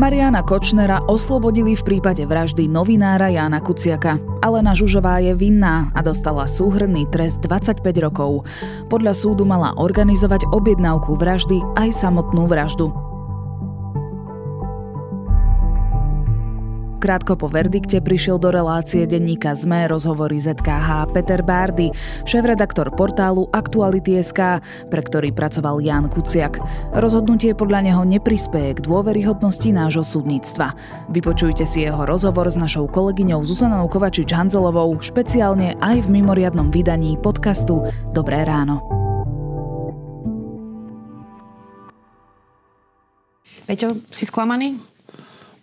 Mariana Kočnera oslobodili v prípade vraždy novinára Jána Kuciaka. Alena Žužová je vinná a dostala súhrný trest 25 rokov. Podľa súdu mala organizovať objednávku vraždy aj samotnú vraždu. Krátko po verdikte prišiel do relácie denníka ZME rozhovory ZKH Peter Bárdy, šéf-redaktor portálu Aktuality.sk, pre ktorý pracoval Jan Kuciak. Rozhodnutie podľa neho neprispieje k dôveryhodnosti nášho súdnictva. Vypočujte si jeho rozhovor s našou kolegyňou Zuzanou Kovačič-Hanzelovou špeciálne aj v mimoriadnom vydaní podcastu Dobré ráno. Peťo, si sklamaný?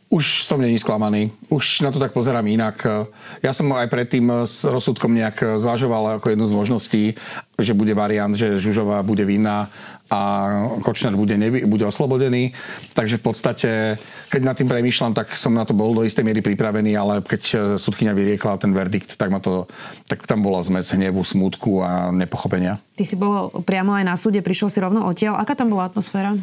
Už som není sklamaný. Už na to tak pozerám inak. Ja som aj predtým s rozsudkom nejak zvažoval ako jednu z možností, že bude variant, že Žužová bude vinná a Kočner bude, nevy, bude oslobodený. Takže v podstate, keď nad tým premýšľam, tak som na to bol do istej miery pripravený, ale keď sudkynia vyriekla ten verdikt, tak, ma to, tak tam bola zmes hnevu, smútku a nepochopenia. Ty si bol priamo aj na súde, prišiel si rovno odtiaľ. Aká tam bola atmosféra?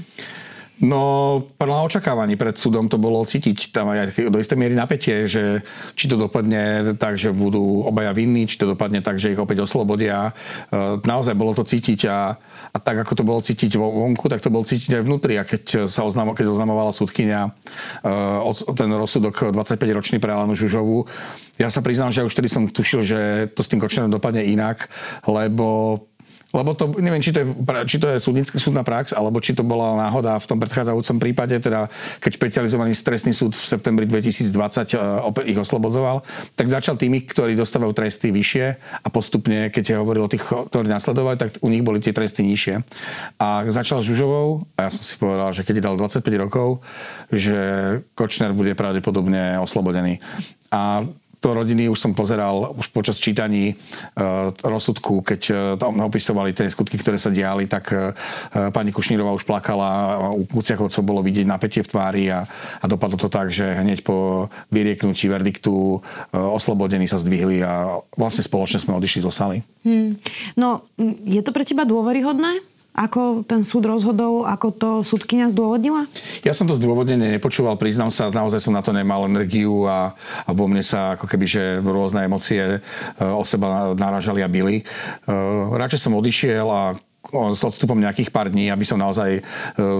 No, podľa očakávaní pred súdom to bolo cítiť tam aj do istej miery napätie, že či to dopadne tak, že budú obaja vinní, či to dopadne tak, že ich opäť oslobodia. E, naozaj bolo to cítiť a, a tak, ako to bolo cítiť vo vonku, tak to bolo cítiť aj vnútri. A keď sa oznamo, keď oznamovala súdkynia e, ten rozsudok 25-ročný pre Alanu Žužovu, ja sa priznám, že už vtedy som tušil, že to s tým Kočnerom dopadne inak, lebo lebo to, neviem, či to je, či to je súdnická súdna prax, alebo či to bola náhoda v tom predchádzajúcom prípade, teda keď špecializovaný trestný súd v septembri 2020 opäť ich oslobodzoval, tak začal tými, ktorí dostávajú tresty vyššie a postupne, keď hovoril o tých, ktorí nasledovali, tak u nich boli tie tresty nižšie. A začal s Žužovou a ja som si povedal, že keď dal 25 rokov, že Kočner bude pravdepodobne oslobodený. A to rodiny už som pozeral už počas čítaní uh, rozsudku, keď uh, tam opisovali tie skutky, ktoré sa diali, tak uh, pani Kušnírová už plakala, u Kuciakovcov bolo vidieť napätie v tvári a, a dopadlo to tak, že hneď po vyrieknutí verdiktu uh, oslobodení sa zdvihli a vlastne spoločne sme odišli zo saly. Hmm. No, je to pre teba dôveryhodné? Ako ten súd rozhodol, ako to súdkynia zdôvodnila? Ja som to zdôvodnenie nepočúval, priznám sa, naozaj som na to nemal energiu a, a vo mne sa ako keby, že rôzne emócie e, o seba naražali a byli. E, radšej som odišiel a s odstupom nejakých pár dní, aby som naozaj e,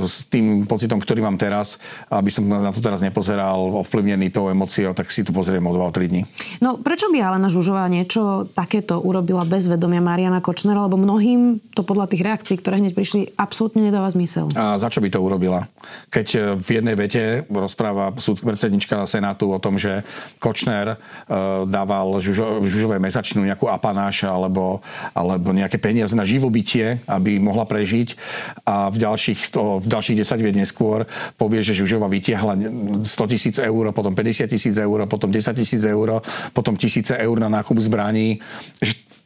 s tým pocitom, ktorý mám teraz, aby som na to teraz nepozeral ovplyvnený tou emóciou, tak si to pozriem o 2-3 dní. No prečo by Alena Žužová niečo takéto urobila bez vedomia Mariana Kočnera, lebo mnohým to podľa tých reakcií, ktoré hneď prišli, absolútne nedáva zmysel. A za čo by to urobila? Keď e, v jednej vete rozpráva súd predsednička Senátu o tom, že Kočner e, dával Žužo, Žužovej mesačnú nejakú apanáš alebo, alebo nejaké peniaze na živobytie, aby mohla prežiť a v ďalších, to, v ďalších 10 vied neskôr povie, že Žužova vytiahla 100 tisíc eur, potom 50 tisíc eur, potom 10 tisíc eur, potom tisíce eur na nákup zbraní.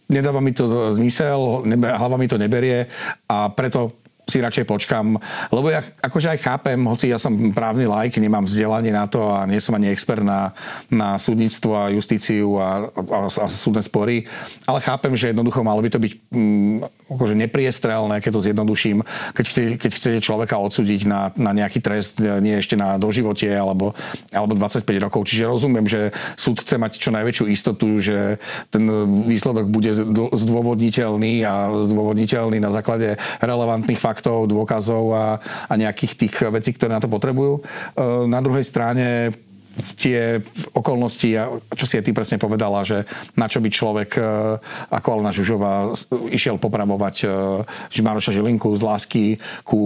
Nedáva mi to zmysel, hlava mi to neberie a preto si radšej počkam, lebo ja akože aj chápem, hoci ja som právny lajk, nemám vzdelanie na to a nie som ani expert na, na súdnictvo a justíciu a, a, a súdne spory, ale chápem, že jednoducho malo by to byť mm, akože nepriestrelné, keď to zjednoduším, keď, chce, keď chcete človeka odsúdiť na, na nejaký trest, nie ešte na doživotie alebo, alebo 25 rokov. Čiže rozumiem, že súd chce mať čo najväčšiu istotu, že ten výsledok bude zdôvodniteľný a zdôvodniteľný na základe relevantných faktov, dôkazov a, a nejakých tých vecí, ktoré na to potrebujú. E, na druhej strane tie okolnosti, čo si aj ty presne povedala, že na čo by človek e, ako Alena Žužová išiel popravovať e, Žimaroša Žilinku z lásky ku,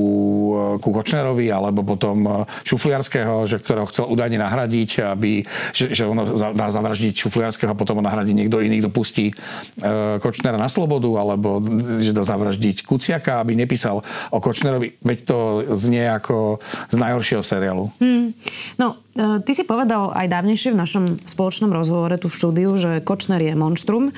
e, ku Kočnerovi, alebo potom Šufliarského, že, ktorého chcel údajne nahradiť, aby, že, že ono dá zavraždiť Šufliarského a potom ho nahradí niekto iný, kto pustí Kočnera na slobodu, alebo že dá zavraždiť Kuciaka, aby nepísal o Kočnerovi. Veď to znie ako z najhoršieho seriálu. Hmm. No, ty si povedal aj dávnejšie v našom spoločnom rozhovore tu v štúdiu, že Kočner je monštrum.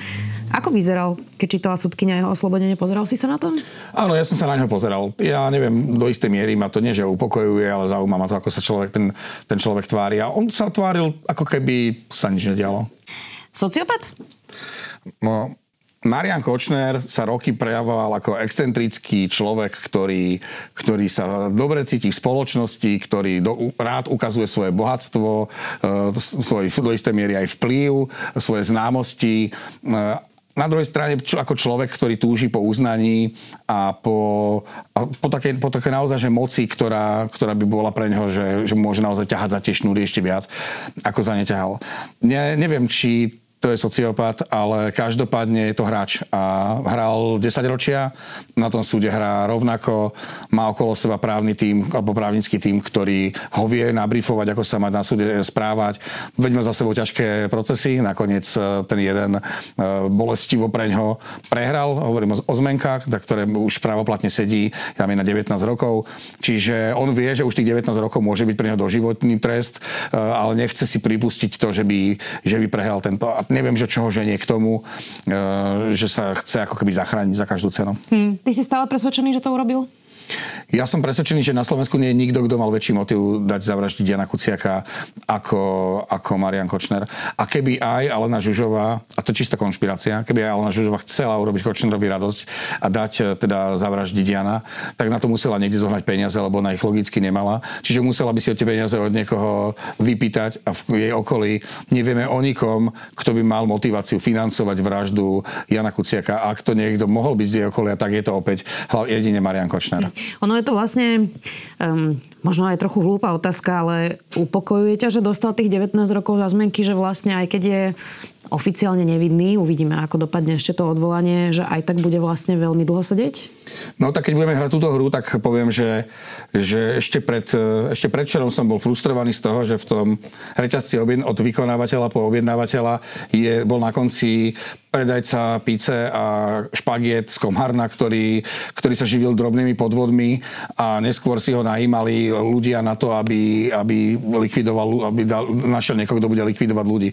Ako vyzeral, keď čítala súdkynia jeho oslobodenie? Pozeral si sa na to? Áno, ja som sa na neho pozeral. Ja neviem, do istej miery ma to nie, že upokojuje, ale zaujíma ma to, ako sa človek, ten, ten človek tvári. A on sa tváril, ako keby sa nič nedialo. Sociopat? No, Marian Kočner sa roky prejavoval ako excentrický človek, ktorý, ktorý sa dobre cíti v spoločnosti, ktorý do, rád ukazuje svoje bohatstvo, e, svoj do istej miery aj vplyv, svoje známosti. E, na druhej strane čo, ako človek, ktorý túži po uznaní a po, a po, také, po také naozaj že moci, ktorá, ktorá by bola pre neho, že, že môže naozaj ťahať za tie šnúry ešte viac, ako za ne ťahal. Ne, neviem, či to je sociopat, ale každopádne je to hráč a hral 10 ročia, na tom súde hrá rovnako, má okolo seba právny tým alebo právnický tým, ktorý ho vie nabrifovať, ako sa má na súde správať. Veďme za sebou ťažké procesy, nakoniec e, ten jeden e, bolestivo preň ho prehral, hovorím o, zmenkách, za ktoré už právoplatne sedí, ja na 19 rokov, čiže on vie, že už tých 19 rokov môže byť pre neho doživotný trest, ale nechce si pripustiť to, že by, že by prehral tento neviem, že čoho ženie k tomu, e, že sa chce ako keby zachrániť za každú cenu. Hmm. Ty si stále presvedčený, že to urobil? Ja som presvedčený, že na Slovensku nie je nikto, kto mal väčší motiv dať zavraždiť Jana Kuciaka ako, ako Marian Kočner. A keby aj Alena Žužová, a to je čistá konšpirácia, keby aj Alena Žužová chcela urobiť Kočnerovi radosť a dať e, teda zavraždiť Jana, tak na to musela niekde zohnať peniaze, lebo ona ich logicky nemala. Čiže musela by si o tie peniaze od niekoho vypýtať a v jej okolí nevieme o nikom, kto by mal motiváciu financovať vraždu Jana Kuciaka. Ak to niekto mohol byť z jej okolia, tak je to opäť jedine Marian Kočner. Ono je to vlastne um, možno aj trochu hlúpa otázka, ale upokojuje ťa, že dostal tých 19 rokov za zmenky, že vlastne aj keď je oficiálne nevidný, uvidíme, ako dopadne ešte to odvolanie, že aj tak bude vlastne veľmi dlho sedieť? No tak keď budeme hrať túto hru, tak poviem, že, že ešte, pred, ešte predčerom som bol frustrovaný z toho, že v tom reťazci od vykonávateľa po objednávateľa je, bol na konci predajca píce a špagiet z Komharna, ktorý, ktorý sa živil drobnými podvodmi a neskôr si ho najímali ľudia na to, aby, aby likvidoval, aby dal, našiel niekoho, kto bude likvidovať ľudí.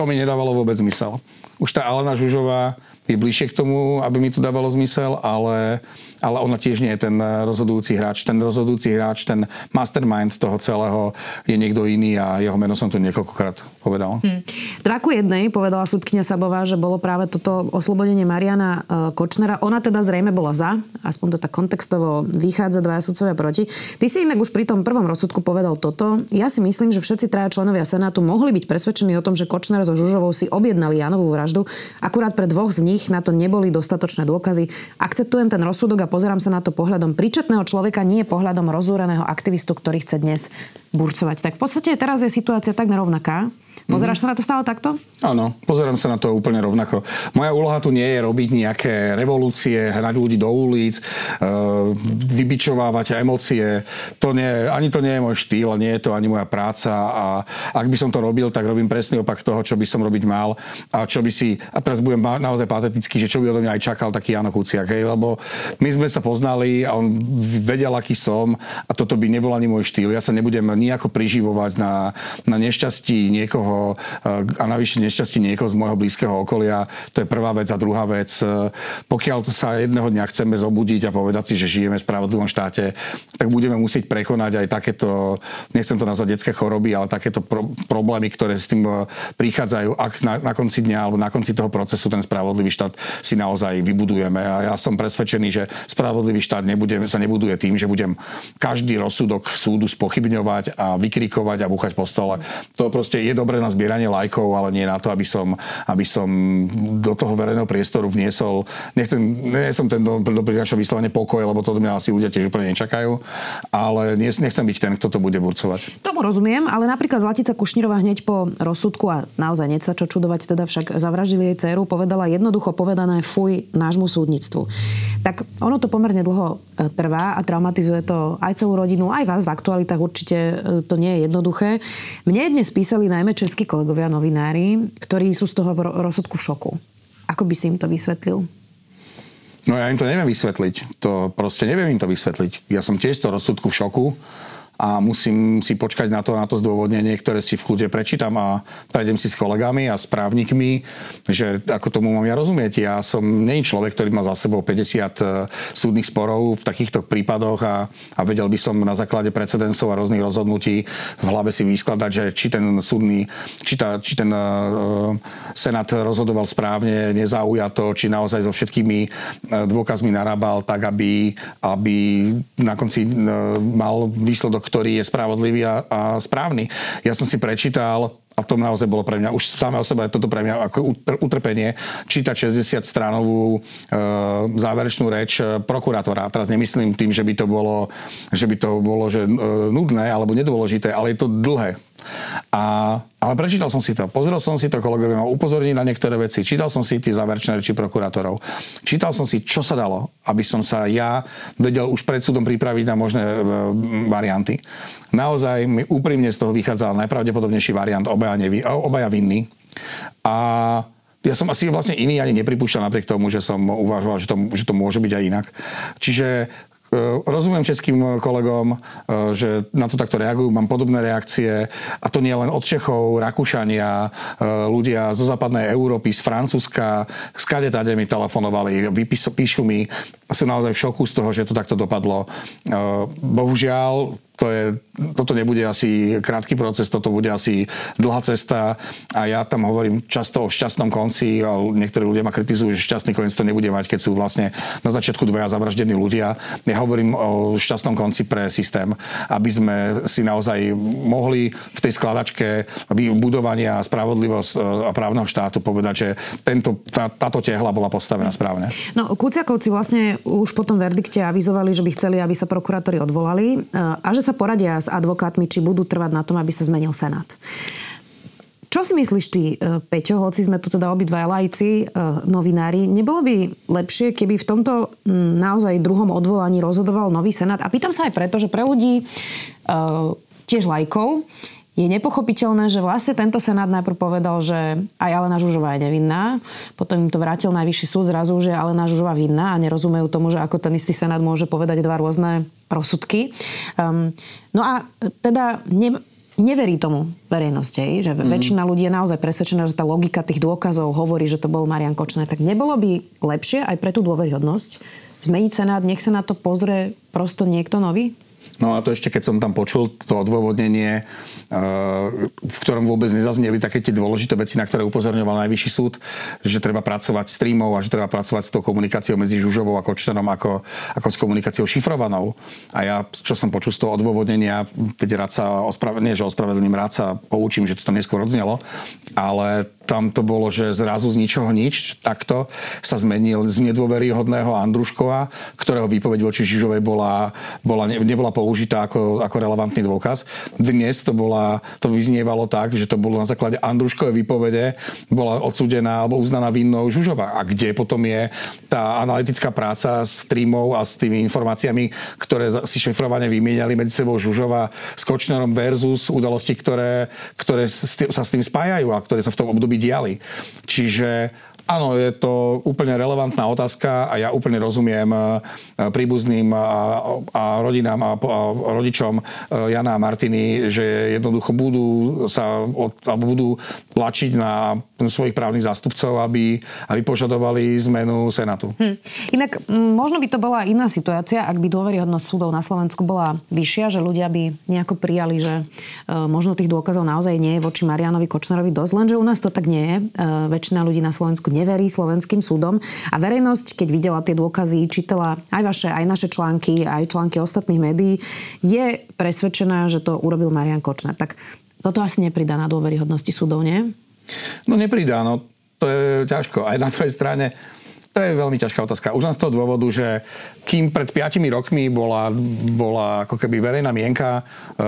To mi nedávalo vôbec zmysel. Už tá Alena Žužová je bližšie k tomu, aby mi to dávalo zmysel, ale, ale ona tiež nie je ten rozhodujúci hráč. Ten rozhodujúci hráč, ten mastermind toho celého je niekto iný a jeho meno som tu niekoľkokrát povedal. Hmm. Dva jednej povedala súdkynia Sabová, že bolo práve toto oslobodenie Mariana e, Kočnera. Ona teda zrejme bola za, aspoň to tak kontextovo vychádza dvaja sudcovia proti. Ty si inak už pri tom prvom rozsudku povedal toto. Ja si myslím, že všetci traja členovia Senátu mohli byť presvedčení o tom, že Kočner so Žužovou si objednali Janovú vraždu. Akurát pre dvoch z nich nich na to neboli dostatočné dôkazy. Akceptujem ten rozsudok a pozerám sa na to pohľadom príčetného človeka, nie pohľadom rozúreného aktivistu, ktorý chce dnes burcovať. Tak v podstate teraz je situácia takmer rovnaká. Pozeráš mm-hmm. sa na to stále takto? Áno, pozerám sa na to úplne rovnako. Moja úloha tu nie je robiť nejaké revolúcie, hrať ľudí do ulic, uh, vybičovávať emócie. To nie, ani to nie je môj štýl, nie je to ani moja práca a ak by som to robil, tak robím presný opak toho, čo by som robiť mal a čo by si, a teraz budem naozaj patetický, že čo by odo mňa aj čakal taký Jano Kuciak, hej, lebo my sme sa poznali a on vedel, aký som a toto by nebol ani môj štýl. Ja sa nebudem nejako priživovať na, na nešťastí niekoho a navyše nešťastí niekoho z môjho blízkeho okolia. To je prvá vec. A druhá vec, e, pokiaľ sa jedného dňa chceme zobudiť a povedať si, že žijeme v spravodlivom štáte, tak budeme musieť prekonať aj takéto, nechcem to nazvať detské choroby, ale takéto pro- problémy, ktoré s tým e, prichádzajú, ak na, na konci dňa alebo na konci toho procesu ten spravodlivý štát si naozaj vybudujeme. A ja som presvedčený, že spravodlivý štát nebude, sa nebuduje tým, že budem každý rozsudok súdu spochybňovať a vykrikovať a búchať po stole. To proste je dobré na zbieranie lajkov, ale nie na to, aby som, aby som do toho verejného priestoru vniesol, nechcem, nie som ten, kto prináša vyslovene pokoj, lebo to mňa asi ľudia tiež úplne nečakajú, ale nechcem byť ten, kto to bude burcovať. Tomu rozumiem, ale napríklad Zlatica Kušnírová hneď po rozsudku a naozaj nie sa čo čudovať, teda však zavraždili jej dceru, povedala jednoducho povedané fuj nášmu súdnictvu. Tak ono to pomerne dlho e, trvá a traumatizuje to aj celú rodinu, aj vás v aktualitách určite e, to nie je jednoduché. Mne dnes písali najmä českí kolegovia novinári, ktorí sú z toho rozsudku v šoku. Ako by si im to vysvetlil? No ja im to neviem vysvetliť. To proste neviem im to vysvetliť. Ja som tiež z toho rozsudku v šoku a musím si počkať na to, na to zdôvodnenie, ktoré si v kľude prečítam a prejdem si s kolegami a s právnikmi, že ako tomu mám ja rozumieť. Ja som nie človek, ktorý má za sebou 50 e, súdnych sporov v takýchto prípadoch a, a vedel by som na základe precedensov a rôznych rozhodnutí v hlave si vyskladať, že či ten súdny, či, tá, či ten uh, senát rozhodoval správne, nezaujato, či naozaj so všetkými uh, dôkazmi narábal tak, aby, aby na konci uh, mal výsledok, ktorý je spravodlivý a, a správny. Ja som si prečítal a to naozaj bolo pre mňa, už samé o sebe toto pre mňa ako utrpenie, čítať 60 stránovú e, záverečnú reč e, prokurátora. Teraz nemyslím tým, že by to bolo, že by to bolo že, e, nudné alebo nedôležité, ale je to dlhé. A, ale prečítal som si to, pozrel som si to, kolegovia ma upozornili na niektoré veci, čítal som si tie záverečné reči prokurátorov, čítal som si, čo sa dalo, aby som sa ja vedel už pred súdom pripraviť na možné e, varianty. Naozaj mi úprimne z toho vychádzal najpravdepodobnejší variant obaja, nevi, obaja vinní. A ja som asi vlastne iný ani nepripúšťal napriek tomu, že som uvažoval, že to, že to môže byť aj inak. Čiže rozumiem českým kolegom, e, že na to takto reagujú, mám podobné reakcie a to nie len od Čechov, Rakúšania, ľudia zo západnej Európy, z Francúzska, skade tade mi telefonovali, píšu mi, sú naozaj v šoku z toho, že to takto dopadlo. Bohužiaľ, to je, toto nebude asi krátky proces, toto bude asi dlhá cesta a ja tam hovorím často o šťastnom konci, a niektorí ľudia ma kritizujú, že šťastný koniec to nebude mať, keď sú vlastne na začiatku dvaja zavraždení ľudia. Ja hovorím o šťastnom konci pre systém, aby sme si naozaj mohli v tej skladačke budovania spravodlivosť e, a právneho štátu povedať, že tento, tá, táto tehla bola postavená správne. No, Kuciakovci vlastne už po tom verdikte avizovali, že by chceli, aby sa prokurátori odvolali e, a že sa sa poradia s advokátmi, či budú trvať na tom, aby sa zmenil Senát. Čo si myslíš ty, e, Peťo, hoci sme tu teda obidva lajci, e, novinári, nebolo by lepšie, keby v tomto naozaj druhom odvolaní rozhodoval nový senát? A pýtam sa aj preto, že pre ľudí, e, tiež lajkov, je nepochopiteľné, že vlastne tento senát najprv povedal, že aj Alena Žužová je nevinná, potom im to vrátil najvyšší súd zrazu, že Alena Žužová vinná a nerozumejú tomu, že ako ten istý senát môže povedať dva rôzne rozsudky. Um, no a teda ne, neverí tomu verejnosti, že mm. väčšina ľudí je naozaj presvedčená, že tá logika tých dôkazov hovorí, že to bol Marian Kočner. Tak nebolo by lepšie aj pre tú dôveryhodnosť zmeniť senát, nech sa na to pozrie prosto niekto nový? No a to ešte, keď som tam počul to odôvodnenie, eh, v ktorom vôbec nezazneli také tie dôležité veci, na ktoré upozorňoval Najvyšší súd, že treba pracovať s streamov a že treba pracovať s tou komunikáciou medzi Žužovou a Kočnerom ako, ako s komunikáciou šifrovanou. A ja, čo som počul z toho odôvodnenia, veď rád sa ospravedlním, že ospravedlním, rád sa poučím, že to neskôr odznelo, ale tam to bolo, že zrazu z ničoho nič, takto sa zmenil z nedôveryhodného Andruškova, ktorého výpoveď voči Žižovej bola, bola, nebola použitá ako, ako relevantný dôkaz. Dnes to, bola, to vyznievalo tak, že to bolo na základe Andruškovej výpovede, bola odsúdená alebo uznaná vinnou Žužova. A kde potom je tá analytická práca s streamov a s tými informáciami, ktoré si šefrovane vymieniali medzi sebou Žužova s Kočnerom versus udalosti, ktoré, ktoré sa s tým spájajú a ktoré sa v tom období diali. Čiže Áno, je to úplne relevantná otázka a ja úplne rozumiem eh, príbuzným a, a rodinám a, a rodičom eh, Jana a Martiny, že jednoducho budú sa alebo budú tlačiť na svojich právnych zástupcov, aby, aby požadovali zmenu Senátu. Hm. Inak možno by to bola iná situácia, ak by dôveryhodnosť súdov na Slovensku bola vyššia, že ľudia by nejako prijali, že e, možno tých dôkazov naozaj nie je voči Marianovi Kočnerovi dosť, lenže u nás to tak nie je. Väčšina ľudí na Slovensku neverí slovenským súdom a verejnosť, keď videla tie dôkazy, čítala aj vaše, aj naše články, aj články ostatných médií, je presvedčená, že to urobil Marian Kočner. Tak toto asi nepridá na dôveryhodnosti súdov, nie? No nepridá, no to je ťažko. Aj na druhej strane to je veľmi ťažká otázka. Už len z toho dôvodu, že kým pred 5 rokmi bola, bola ako keby verejná mienka e,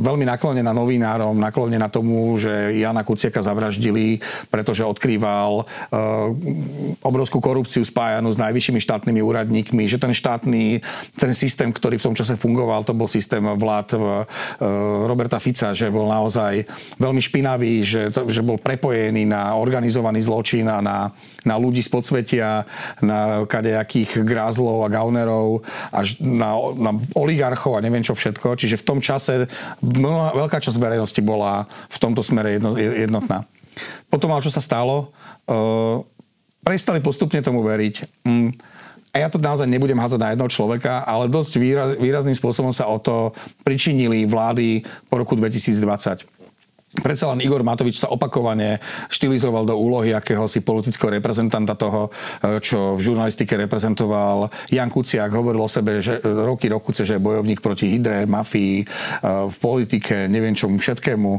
veľmi naklonená novinárom, naklonená tomu, že Jana Kuciaka zavraždili, pretože odkrýval e, obrovskú korupciu spájanú s najvyššími štátnymi úradníkmi, že ten štátny, ten systém, ktorý v tom čase fungoval, to bol systém vlád e, Roberta Fica, že bol naozaj veľmi špinavý, že, to, že bol prepojený na organizovaný zločin a na, na ľudí z podsvetia, na kadejakých grázlov a gaunerov, až na, na oligarchov a neviem čo všetko. Čiže v tom čase veľká časť verejnosti bola v tomto smere jedno, jednotná. Potom ale čo sa stalo? Uh, prestali postupne tomu veriť. Mm, a ja to naozaj nebudem hádzať na jednoho človeka, ale dosť výrazným spôsobom sa o to pričinili vlády po roku 2020. Predsa len Igor Matovič sa opakovane štilizoval do úlohy akéhosi politického reprezentanta toho, e, čo v žurnalistike reprezentoval Jan Kuciak. Hovoril o sebe že roky rokuce, že je bojovník proti hydre, mafii, e, v politike, neviem čomu všetkému.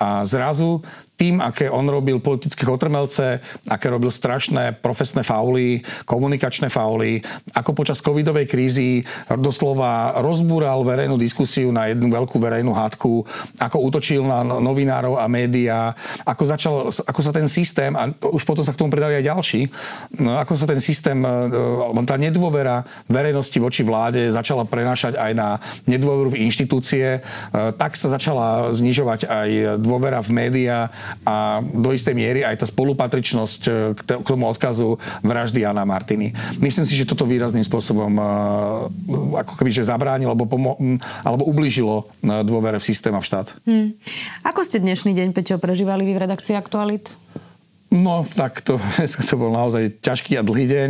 A zrazu tým, aké on robil politické otrmelce, aké robil strašné profesné fauly, komunikačné fauly, ako počas covidovej krízy doslova rozbúral verejnú diskusiu na jednu veľkú verejnú hádku, ako útočil na no, novinárov a médiá, ako, začal, ako sa ten systém, a už potom sa k tomu pridali aj ďalší, no, ako sa ten systém, e, tá nedôvera verejnosti voči vláde začala prenášať aj na nedôveru v inštitúcie, e, tak sa začala znižovať aj dôvera v médiá a do istej miery aj tá spolupatričnosť e, k tomu odkazu vraždy Jana Martiny. Myslím si, že toto výrazným spôsobom e, ako keby, že zabránilo alebo, pomo- alebo ubližilo e, dôvere v systém a v štát. Hmm. Ako ste dnešný deň, Peťo, prežívali vy v redakcii Aktualit? No, tak to, to bol naozaj ťažký a dlhý deň.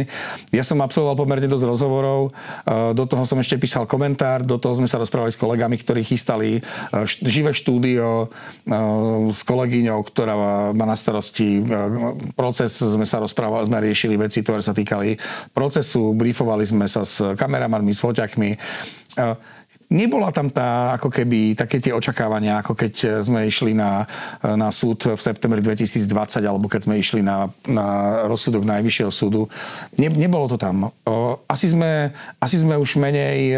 Ja som absolvoval pomerne dosť rozhovorov, e, do toho som ešte písal komentár, do toho sme sa rozprávali s kolegami, ktorí chystali e, živé štúdio e, s kolegyňou, ktorá má na starosti proces, sme sa rozprávali, sme riešili veci, ktoré sa týkali procesu, briefovali sme sa s kameramanmi, s foťakmi nebola tam tá, ako keby, také tie očakávania, ako keď sme išli na, na súd v septembri 2020, alebo keď sme išli na, na rozsudok Najvyššieho súdu. Ne, nebolo to tam. Asi sme, asi sme už menej,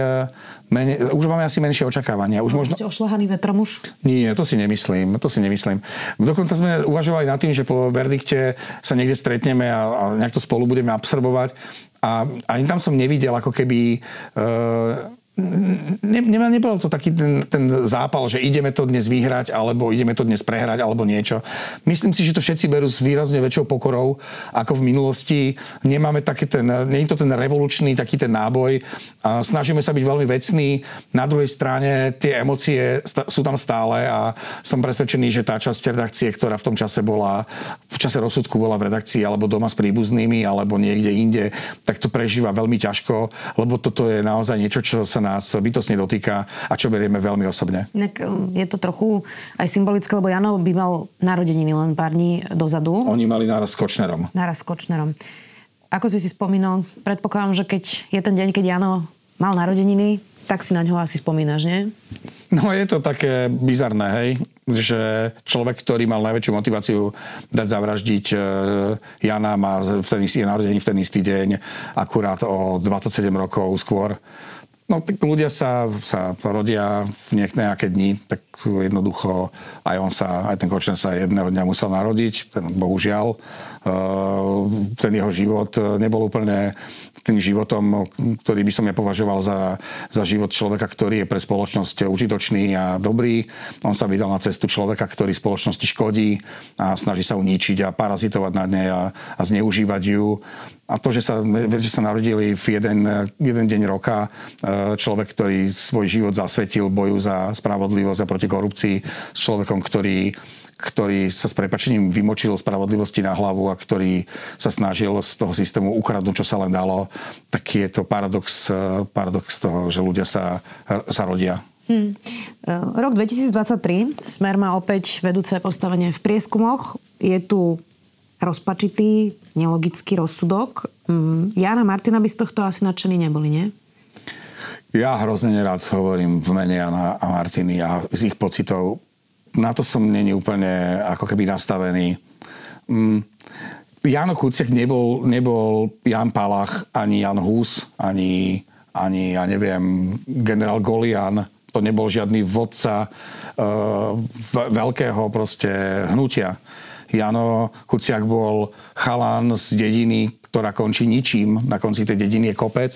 menej, už máme asi menšie očakávania. Už možno... Ste ošlehaný vetrom už? Nie, to si nemyslím, to si nemyslím. Dokonca sme uvažovali nad tým, že po verdikte sa niekde stretneme a, a nejak to spolu budeme absorbovať. A ani tam som nevidel ako keby... E, ne, ne, nebolo to taký ten, ten zápal, že ideme to dnes vyhrať, alebo ideme to dnes prehrať, alebo niečo. Myslím si, že to všetci berú s výrazne väčšou pokorou, ako v minulosti. Nemáme taký ten, nie je to ten revolučný, taký ten náboj. Snažíme sa byť veľmi vecní. Na druhej strane tie emócie sú tam stále a som presvedčený, že tá časť redakcie, ktorá v tom čase bola, v čase rozsudku bola v redakcii alebo doma s príbuznými, alebo niekde inde, tak to prežíva veľmi ťažko, lebo toto je naozaj niečo, čo sa nás bytosne dotýka a čo berieme veľmi osobne. Um, je to trochu aj symbolické, lebo Jano by mal narodeniny len pár dní dozadu. Oni mali náraz s Kočnerom. Náraz s Kočnerom. Ako si si spomínal, predpokladám, že keď je ten deň, keď Jano mal narodeniny, tak si na ňo asi spomínaš, nie? No je to také bizarné, hej, že človek, ktorý mal najväčšiu motiváciu dať zavraždiť e, Jana, má v ten istý, je narodený v ten istý deň, akurát o 27 rokov skôr. No tak ľudia sa, sa rodia v nejaké dni, tak jednoducho aj on sa, aj ten Kočner sa jedného dňa musel narodiť, ten bohužiaľ. E, ten jeho život nebol úplne tým životom, ktorý by som ja považoval za, za život človeka, ktorý je pre spoločnosť užitočný a dobrý. On sa vydal na cestu človeka, ktorý spoločnosti škodí a snaží sa uničiť a parazitovať na nej a, a zneužívať ju. A to, že sa, že sa narodili v jeden, jeden deň roka e, človek, ktorý svoj život zasvetil boju za spravodlivosť a proti korupcii s človekom, ktorý ktorý sa s prepačením vymočil spravodlivosti na hlavu a ktorý sa snažil z toho systému ukradnúť, čo sa len dalo, tak je to paradox, paradox toho, že ľudia sa, sa rodia. Hmm. Rok 2023. Smer má opäť vedúce postavenie v prieskumoch. Je tu rozpačitý, nelogický rozsudok. Hmm. Jana Martina by z tohto asi nadšení neboli, nie? Ja hrozne nerád hovorím v mene Jana a Martiny a z ich pocitov na to som není úplne ako keby nastavený. Mm. Jano Kuciak nebol, nebol Jan Palach, ani Jan Hus, ani, ani ja neviem, generál Golian. To nebol žiadny vodca uh, veľkého proste hnutia. Jano Kuciak bol chalan z dediny, ktorá končí ničím. Na konci tej dediny je kopec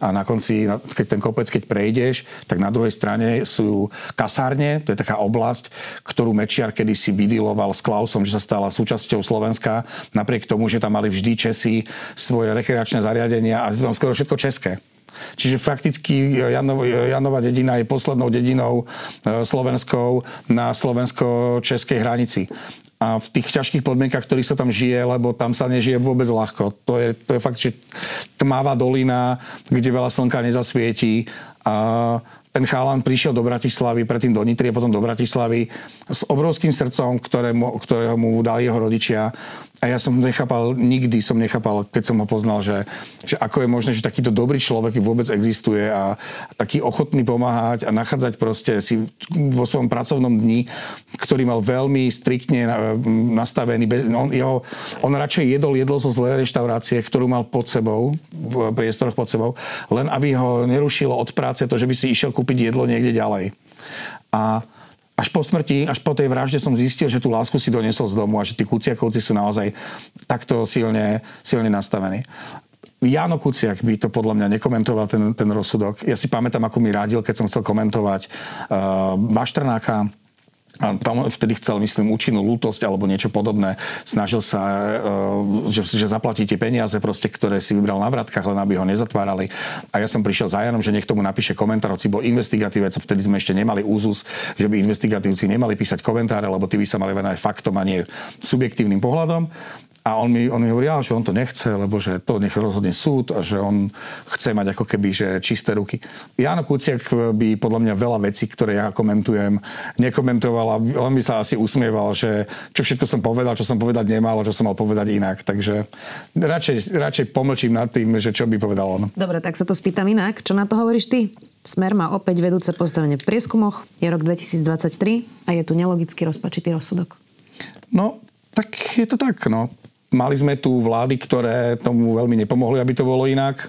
a na konci, keď ten kopec, keď prejdeš, tak na druhej strane sú kasárne, to je taká oblasť, ktorú Mečiar kedysi vydiloval s Klausom, že sa stala súčasťou Slovenska, napriek tomu, že tam mali vždy Česi svoje rekreačné zariadenia a tam skoro všetko české. Čiže fakticky Janov, Janova dedina je poslednou dedinou e, slovenskou na slovensko-českej hranici a v tých ťažkých podmienkach, ktorých sa tam žije, lebo tam sa nežije vôbec ľahko. To je, to je fakt, že tmavá dolina, kde veľa slnka nezasvietí a ten chalan prišiel do Bratislavy, predtým do Nitry a potom do Bratislavy s obrovským srdcom, ktorému, ktorého mu dali jeho rodičia a ja som nechápal, nikdy som nechápal, keď som ho poznal, že, že ako je možné, že takýto dobrý človek vôbec existuje a, taký ochotný pomáhať a nachádzať proste si vo svojom pracovnom dni, ktorý mal veľmi striktne nastavený. Bez, on, jeho, on radšej jedol jedlo zo zlej reštaurácie, ktorú mal pod sebou, v priestoroch pod sebou, len aby ho nerušilo od práce to, že by si išiel kúpiť jedlo niekde ďalej. A až po smrti, až po tej vražde som zistil, že tú lásku si doniesol z domu a že tí Kuciakovci sú naozaj takto silne, silne nastavení. Jano Kuciak by to podľa mňa nekomentoval, ten, ten rozsudok. Ja si pamätám, ako mi radil, keď som chcel komentovať uh, Baštrnáka, a tam vtedy chcel, myslím, účinnú lútosť alebo niečo podobné. Snažil sa, e, že, že zaplatí tie peniaze, proste, ktoré si vybral na vratkách, len aby ho nezatvárali. A ja som prišiel za Janom, že nech tomu napíše komentár, hoci bol investigatívec, vtedy sme ešte nemali úzus, že by investigatívci nemali písať komentáre, lebo tí by sa mali venovať faktom a nie subjektívnym pohľadom. A on mi, on mi hovorí, že on to nechce, lebo že to nech rozhodne súd a že on chce mať ako keby že čisté ruky. Jano Kuciak by podľa mňa veľa vecí, ktoré ja komentujem, nekomentoval a on by sa asi usmieval, že čo všetko som povedal, čo som povedať nemal a čo som mal povedať inak. Takže radšej, radšej pomlčím nad tým, že čo by povedal on. Dobre, tak sa to spýtam inak. Čo na to hovoríš ty? Smer má opäť vedúce postavenie v prieskumoch. Je rok 2023 a je tu nelogický rozpačitý rozsudok. No, tak je to tak, no. Mali sme tu vlády, ktoré tomu veľmi nepomohli, aby to bolo inak.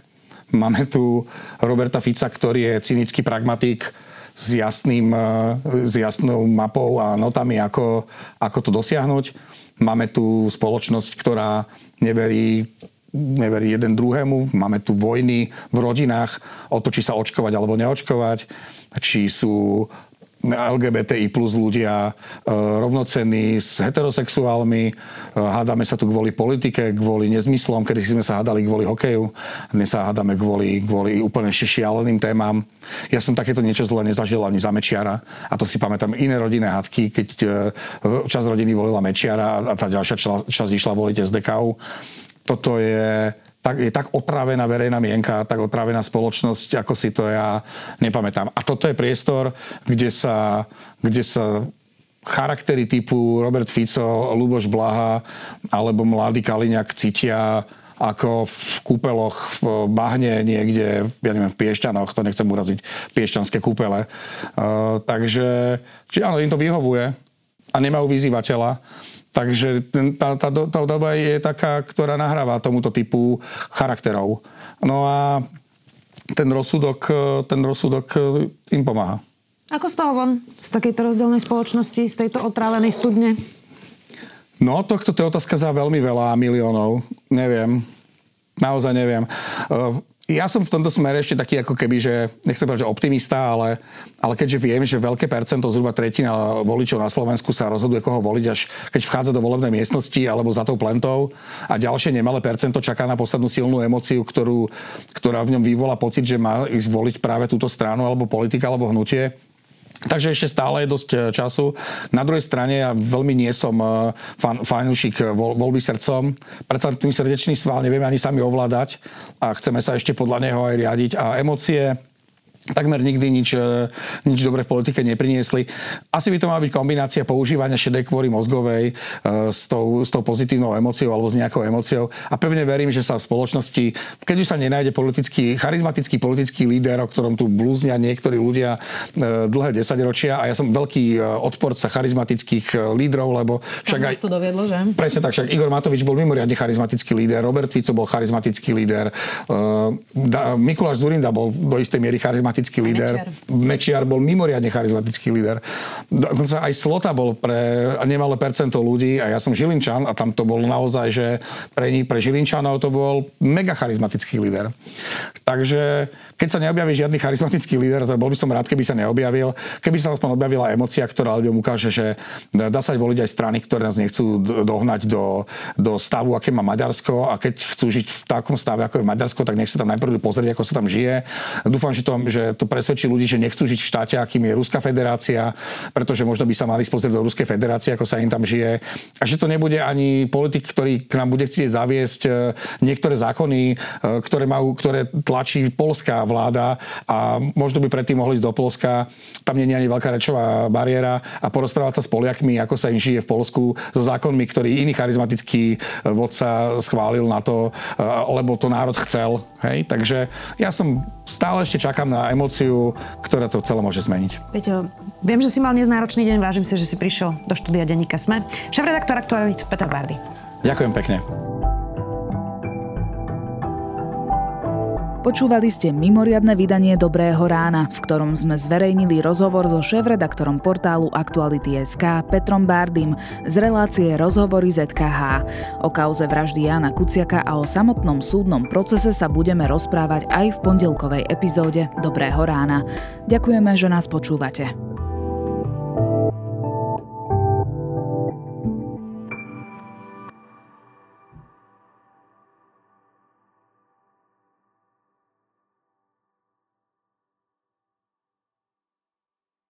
Máme tu Roberta Fica, ktorý je cynický pragmatik s, jasným, e, s jasnou mapou a notami, ako, ako to dosiahnuť. Máme tu spoločnosť, ktorá neverí neverí jeden druhému. Máme tu vojny v rodinách o to, či sa očkovať alebo neočkovať, či sú LGBTI plus ľudia e, rovnocenní s heterosexuálmi. E, hádame sa tu kvôli politike, kvôli nezmyslom, kedy sme sa hádali kvôli hokeju. Dnes sa hádame kvôli, kvôli úplne šialeným témam. Ja som takéto niečo zle nezažil ani za Mečiara. A to si pamätám iné rodinné hádky, keď e, časť rodiny volila Mečiara a tá ďalšia časť išla voliť SDKU. Toto je tak, je tak otrávená verejná mienka, tak otrávená spoločnosť, ako si to ja nepamätám. A toto je priestor, kde sa, kde sa charaktery typu Robert Fico, Luboš Blaha alebo mladý Kaliňák cítia ako v kúpeloch v bahne niekde, ja neviem, v Piešťanoch, to nechcem uraziť, piešťanské kúpele. Uh, takže, či áno, im to vyhovuje a nemajú vyzývateľa. Takže tá, tá, tá doba je taká, ktorá nahráva tomuto typu charakterov. No a ten rozsudok, ten rozsudok im pomáha. Ako z toho von? Z takejto rozdielnej spoločnosti, z tejto otrávenej studne? No, tohto to je otázka za veľmi veľa miliónov. Neviem. Naozaj neviem ja som v tomto smere ešte taký ako keby, že nechcem povedať, že optimista, ale, ale keďže viem, že veľké percento, zhruba tretina voličov na Slovensku sa rozhoduje, koho voliť, až keď vchádza do volebnej miestnosti alebo za tou plentou a ďalšie nemalé percento čaká na poslednú silnú emociu, ktorú, ktorá v ňom vyvolá pocit, že má ísť voliť práve túto stranu alebo politika alebo hnutie Takže ešte stále je dosť e, času. Na druhej strane ja veľmi nie som e, fan, fanúšik voľby srdcom. Predsa tým srdečný sval nevieme ani sami ovládať a chceme sa ešte podľa neho aj riadiť. A emócie takmer nikdy nič, e, nič dobre v politike nepriniesli. Asi by to mala byť kombinácia používania šedej kvôry mozgovej e, s tou, s tou pozitívnou emóciou alebo s nejakou emóciou. A pevne verím, že sa v spoločnosti, keď už sa nenájde politický, charizmatický politický líder, o ktorom tu blúznia niektorí ľudia e, dlhé desaťročia a ja som veľký odporca charizmatických lídrov, lebo však aj... to doviedlo, že? Presne tak, však Igor Matovič bol mimoriadne charizmatický líder, Robert Fico bol charizmatický líder, Mikuláš Zurinda bol do istej miery charizmatický charizmatický líder. Mečiar. Mečiar bol mimoriadne charizmatický líder. Dokonca aj Slota bol pre nemalé percento ľudí a ja som Žilinčan a tam to bol naozaj, že pre, pre Žilinčanov to bol mega charizmatický líder. Takže keď sa neobjaví žiadny charizmatický líder, to bol by som rád, keby sa neobjavil. Keby sa aspoň objavila emocia, ktorá ľuďom ukáže, že dá sa voliť aj strany, ktoré nás nechcú dohnať do, do stavu, aké má Maďarsko a keď chcú žiť v takom stave, ako je Maďarsko, tak nech sa tam najprv pozrieť, ako sa tam žije. Dúfam, že to, že to presvedčí ľudí, že nechcú žiť v štáte, akým je Ruská federácia, pretože možno by sa mali spozrieť do Ruskej federácie, ako sa im tam žije. A že to nebude ani politik, ktorý k nám bude chcieť zaviesť e, niektoré zákony, e, ktoré, majú, ktoré tlačí Polska vláda a možno by predtým mohli ísť do Polska. Tam nie je ani veľká rečová bariéra a porozprávať sa s Poliakmi, ako sa im žije v Polsku, so zákonmi, ktorý iný charizmatický vodca schválil na to, lebo to národ chcel. Hej? Takže ja som stále ešte čakám na emóciu, ktorá to celé môže zmeniť. Peťo, viem, že si mal dnes náročný deň, vážim si, že si prišiel do štúdia Denníka Sme. Šéf-redaktor Aktualit Peter Bardy. Ďakujem pekne. Počúvali ste mimoriadne vydanie Dobrého rána, v ktorom sme zverejnili rozhovor so šéf-redaktorom portálu Aktuality.sk Petrom Bardym z relácie Rozhovory ZKH. O kauze vraždy Jana Kuciaka a o samotnom súdnom procese sa budeme rozprávať aj v pondelkovej epizóde Dobrého rána. Ďakujeme, že nás počúvate.